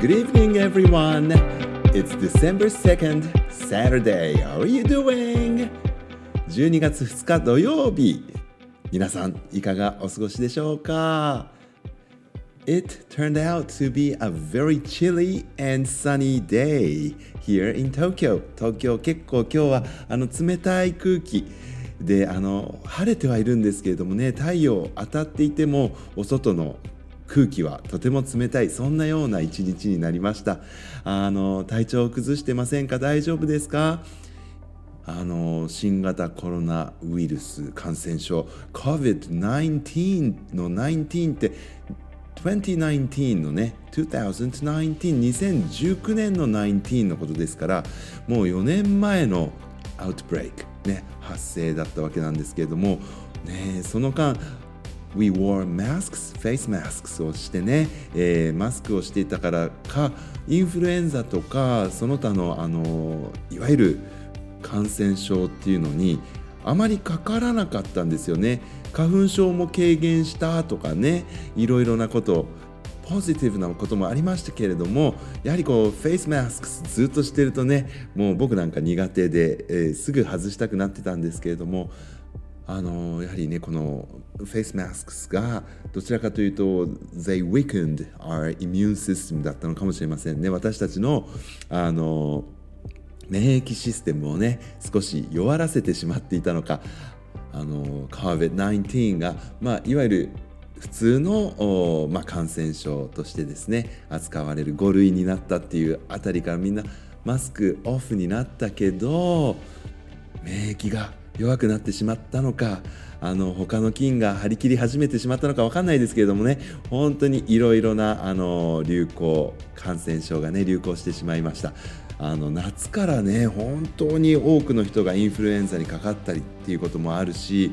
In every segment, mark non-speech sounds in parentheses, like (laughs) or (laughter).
Good evening, everyone. It's December 2nd, Saturday. How are you doing? 12月2日土曜日。皆さん、いかがお過ごしでしょうか It turned out to be a very chilly and sunny day here in Tokyo. 東京結構今日はあの冷たい空気であの晴れてはいるんですけれどもね太陽当たっていてもお外の空気はとても冷たいそんなような一日になりました。あの体調を崩してませんか？大丈夫ですか？あの新型コロナウイルス感染症。COVID-19 の19って2019のね20192019年の19のことですからもう4年前のアウトブレイク、ね、発生だったわけなんですけれども、ね、その間 We wore masks, face masks をしてね、えー、マスクをしていたからかインフルエンザとかその他のあのいわゆる感染症っていうのにあまりかからなかったんですよね。花粉症も軽減したとかねいろいろなことポジティブなこともありましたけれどもやはりこうフェイスマスクずっとしてるとねもう僕なんか苦手で、えー、すぐ外したくなってたんですけれどもあのやはりねこのフェイスマスクがどちらかというと they weakened our immune system だったのかもしれませんね。私たちのあの免疫システムをね少し弱らせてしまっていたのか。あの COVID-19 が、まあ、いわゆる普通の、まあ、感染症としてですね扱われる5類になったっていうあたりからみんなマスクオフになったけど免疫が弱くなってしまったのかあの他の菌が張り切り始めてしまったのか分かんないですけれどもね本当にいろいろなあの流行感染症がね流行してしまいました。あの夏からね本当に多くの人がインフルエンザにかかったりっていうこともあるし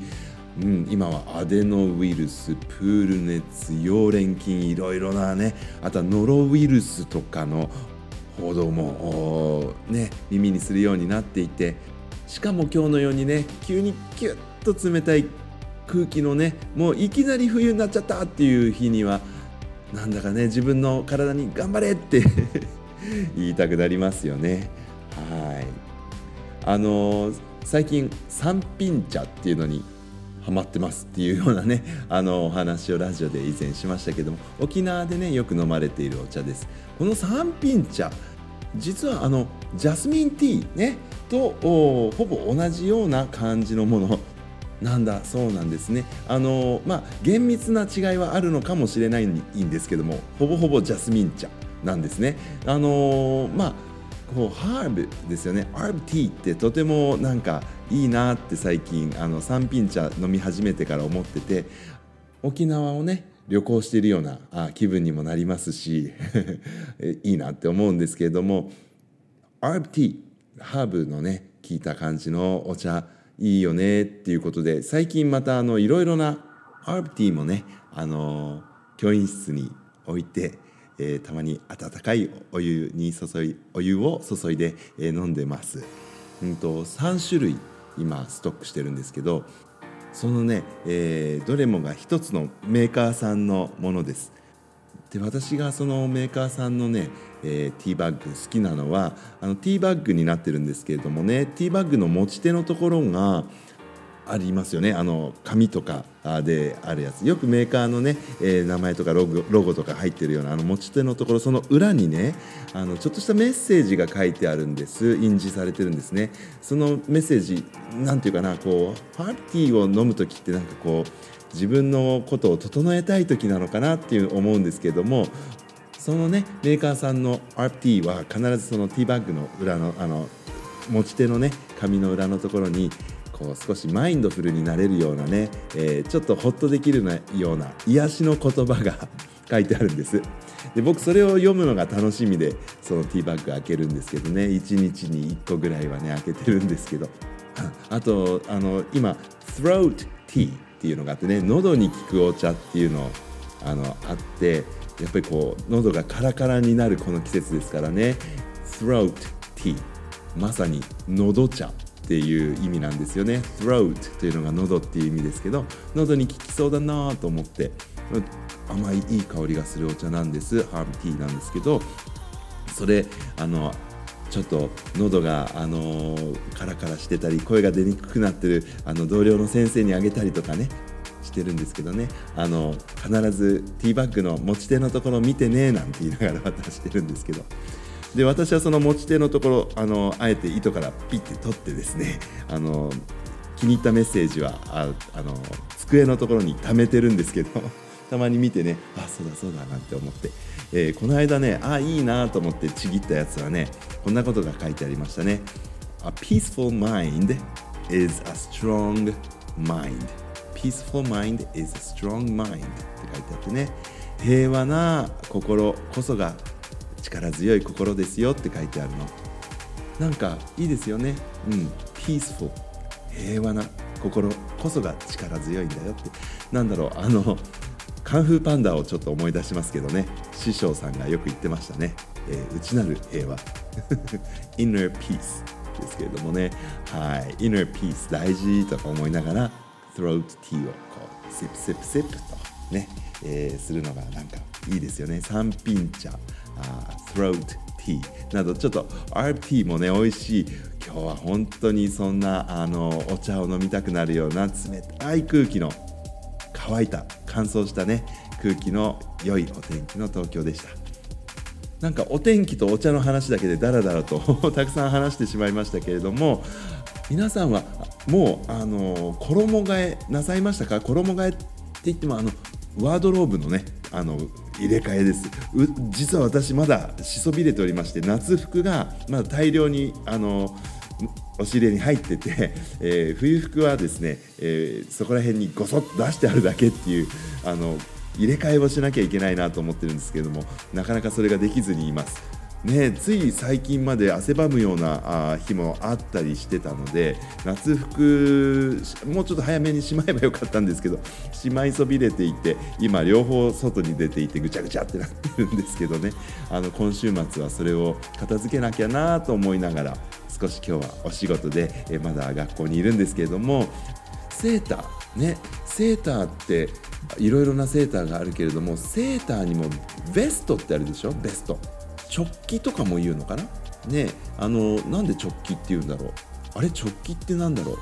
うん、今はアデノウイルスプール熱溶連菌いろいろなねあとはノロウイルスとかの報道も、ね、耳にするようになっていてしかも今日のようにね急にキュッと冷たい空気のねもういきなり冬になっちゃったっていう日にはなんだかね自分の体に頑張れって (laughs) 言いたくなりますよね。はいあのー、最近三品茶っていうのにハマってますっていうようなね (laughs) あのお話をラジオで以前しましたけども沖縄でねよく飲まれているお茶ですこの三品茶実はあのジャスミンティーねとほぼ同じような感じのもの。なんだそうなんですね。あのまあ厳密な違いはあるのかもしれないんですけどもほぼほぼジャスミン茶なんですね。あのまあこうハーブですよね。ハーブティーってとてもなんかいいなって最近あの三品茶飲み始めてから思ってて沖縄をね旅行しているような気分にもなりますし (laughs) いいなって思うんですけれどもハーブティーハーブのね効いた感じのお茶いいよねっていうことで最近またあのいろいろなハーブティーもねあの教員室に置いて、えー、たまに温かいお湯に注いお湯を注いで、えー、飲んでます。うんと3種類今ストックしてるんですけどそのね、えー、どれもが一つのメーカーさんのものです。で私がそのメーカーさんのね、えー、ティーバッグ好きなのはあのティーバッグになってるんですけれどもねティーバッグの持ち手のところがありますよね。あの紙とかであるやつ。よくメーカーのね、えー、名前とかロゴロゴとか入ってるようなあの持ち手のところその裏にねあのちょっとしたメッセージが書いてあるんです。印字されてるんですね。そのメッセージなんていうかなこうパーティーを飲む時ってなんかこう自分のことを整えたい時なのかなっていう思うんですけどもそのねメーカーさんの RT は必ずそのティーバッグの裏のあの持ち手のね紙の裏のところにこう少しマインドフルになれるようなね、えー、ちょっとホッとできるような癒しの言葉が書いてあるんです。で僕それを読むのが楽しみでそのティーバッグ開けるんですけどね。1日に1個ぐらいはね開けてるんですけど。(laughs) あとあの今 throat tea っていうのがあってね喉に効くお茶っていうのあのあってやっぱりこう喉がカラカラになるこの季節ですからね。throat tea まさに喉茶。っていう意味なんですよね。throat というのが喉っていう意味ですけど喉に効きそうだなと思って甘いいい香りがするお茶なんです。ハーブティーなんですけどそれあのちょっと喉が、あのカラカラしてたり声が出にくくなってるあの同僚の先生にあげたりとかねしてるんですけどね。あの必ずティーバッグの持ち手のところ見てねなんて言いながら渡してるんですけど。で私はその持ち手のところあのあえて糸からピッて取ってですね (laughs) あの気に入ったメッセージはああの机のところに貯めてるんですけど (laughs) たまに見てねあそうだそうだなんて思って、えー、この間ねあいいなと思ってちぎったやつはねこんなことが書いてありましたね。A peaceful mind is a strong mind. Peaceful mind is a strong mind って書いてあってね。平和な心こそが力強い心ですよって書いてあるの。なんかいいですよね。うん。peaceful 平和な心こそが力強いんだよって。なんだろう。あのカンフーパンダをちょっと思い出しますけどね。師匠さんがよく言ってましたね、えー、内なる平和。(laughs) inner peace ですけれどもね。はい。inner peace 大事とか思いながら throat tea をこうシップシップシップとね、えー、するのがなんかいいですよね。三品茶。Throat tea などちょっと RT もね美味しい。今日は本当にそんなあのお茶を飲みたくなるような冷たい空気の乾いた乾燥したね空気の良いお天気の東京でした。なんかお天気とお茶の話だけでダラダラと (laughs) たくさん話してしまいましたけれども皆さんはもうあの衣替えなさいましたか？衣替えって言ってもあのワードローブのねあの入れ替えです実は私まだしそびれておりまして夏服がまだ大量にあの押し入れに入ってて、えー、冬服はですね、えー、そこら辺にごそっと出してあるだけっていうあの入れ替えをしなきゃいけないなと思ってるんですけれどもなかなかそれができずにいます。ね、つい最近まで汗ばむような日もあったりしてたので夏服もうちょっと早めにしまえばよかったんですけどしまいそびれていて今両方外に出ていてぐちゃぐちゃってなってるんですけどね。あの今週末はそれを片付けなきゃなと思いながら少し今日はお仕事でえまだ学校にいるんですけれどもセーターねセーターっていろいろなセーターがあるけれどもセーターにもベストってあるでしょ？ベスト。直帰とかも言うのかな？ねあのなんで直帰って言うんだろう？あれ直帰ってなんだろう？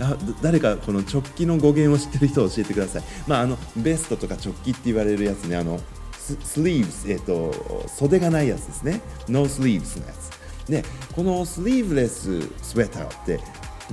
あ誰かこの直帰の語源を知ってる人を教えてください。まあ、あのベストとか直帰って言われるやつね、あのスリーブス、えっ、ー、と、袖がないやつですね。ノースリーブスのやつ。で、このスリーブレススウェッターって、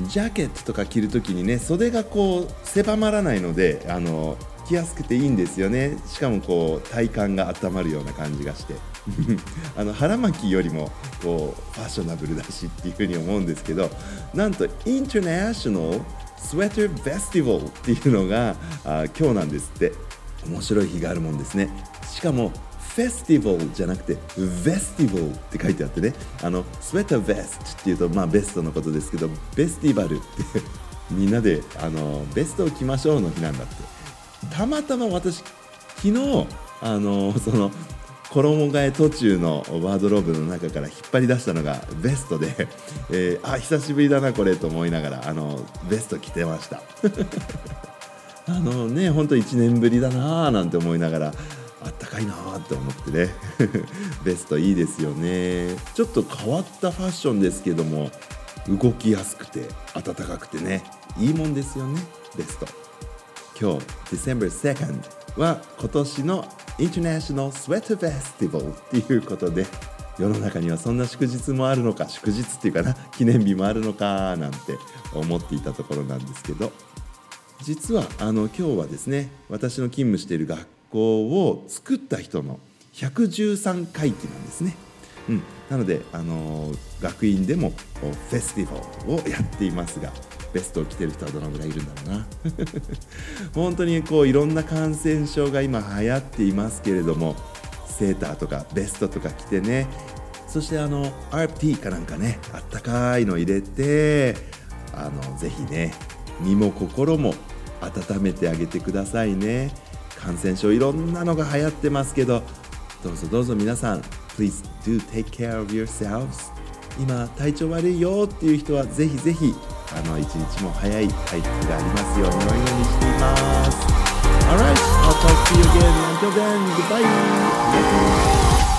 ジャケットとか着るときにね、袖がこう狭まらないので、あの着やすくていいんですよね。しかもこう体感が温まるような感じがして。(laughs) あの腹巻きよりもこうファッショナブルだしっていうふうに思うんですけどなんとインターナショナルスウェッターフェスティバルっていうのがあ今日なんですって。面白い日があるもんですね。しかもフェスティバルじゃなくてベスティバルって書いてあってね。あのスウェッターベストっていうとまあベストのことですけどベスティバルって (laughs) みんなであのベストを着ましょうの日なんだって。たまたま私昨日あのその衣替え途中のワードローブの中から引っ張り出したのがベストで、えー、あ久しぶりだなこれと思いながらあのベスト着てました。(laughs) あのねほんと1年ぶりだなーなんて思いながらあったかいなーって思ってね。(laughs) ベストいいですよね。ちょっと変わったファッションですけども動きやすくて暖かくてね。いいもんですよねベスト。今日 December 2nd は今年の International Sweater Festival っていうことで世の中にはそんな祝日もあるのか祝日っていうかな記念日もあるのかなんて思っていたところなんですけど実はあの今日はですね私の勤務している学校を作った人の113回忌なんですね。うん、なのであの学院でもフェスティバルをやっていますがベストを着てる人はどのぐらいいるんだろうな。(laughs) 本当にこういろんな感染症が今流行っていますけれどもセーターとかベストとか着てね。そしてあの RT かなんかねあったかいの入れてあのぜひね身も心も温めてあげてくださいね。感染症いろんなのが流行ってますけどどうぞどうぞ皆さん Please do take care of yourselves 今体調悪いよっていう人はぜひぜひあの一日も早い回復がありますようにお祈りしています Alright, I'll talk to you again. Until then, goodbye.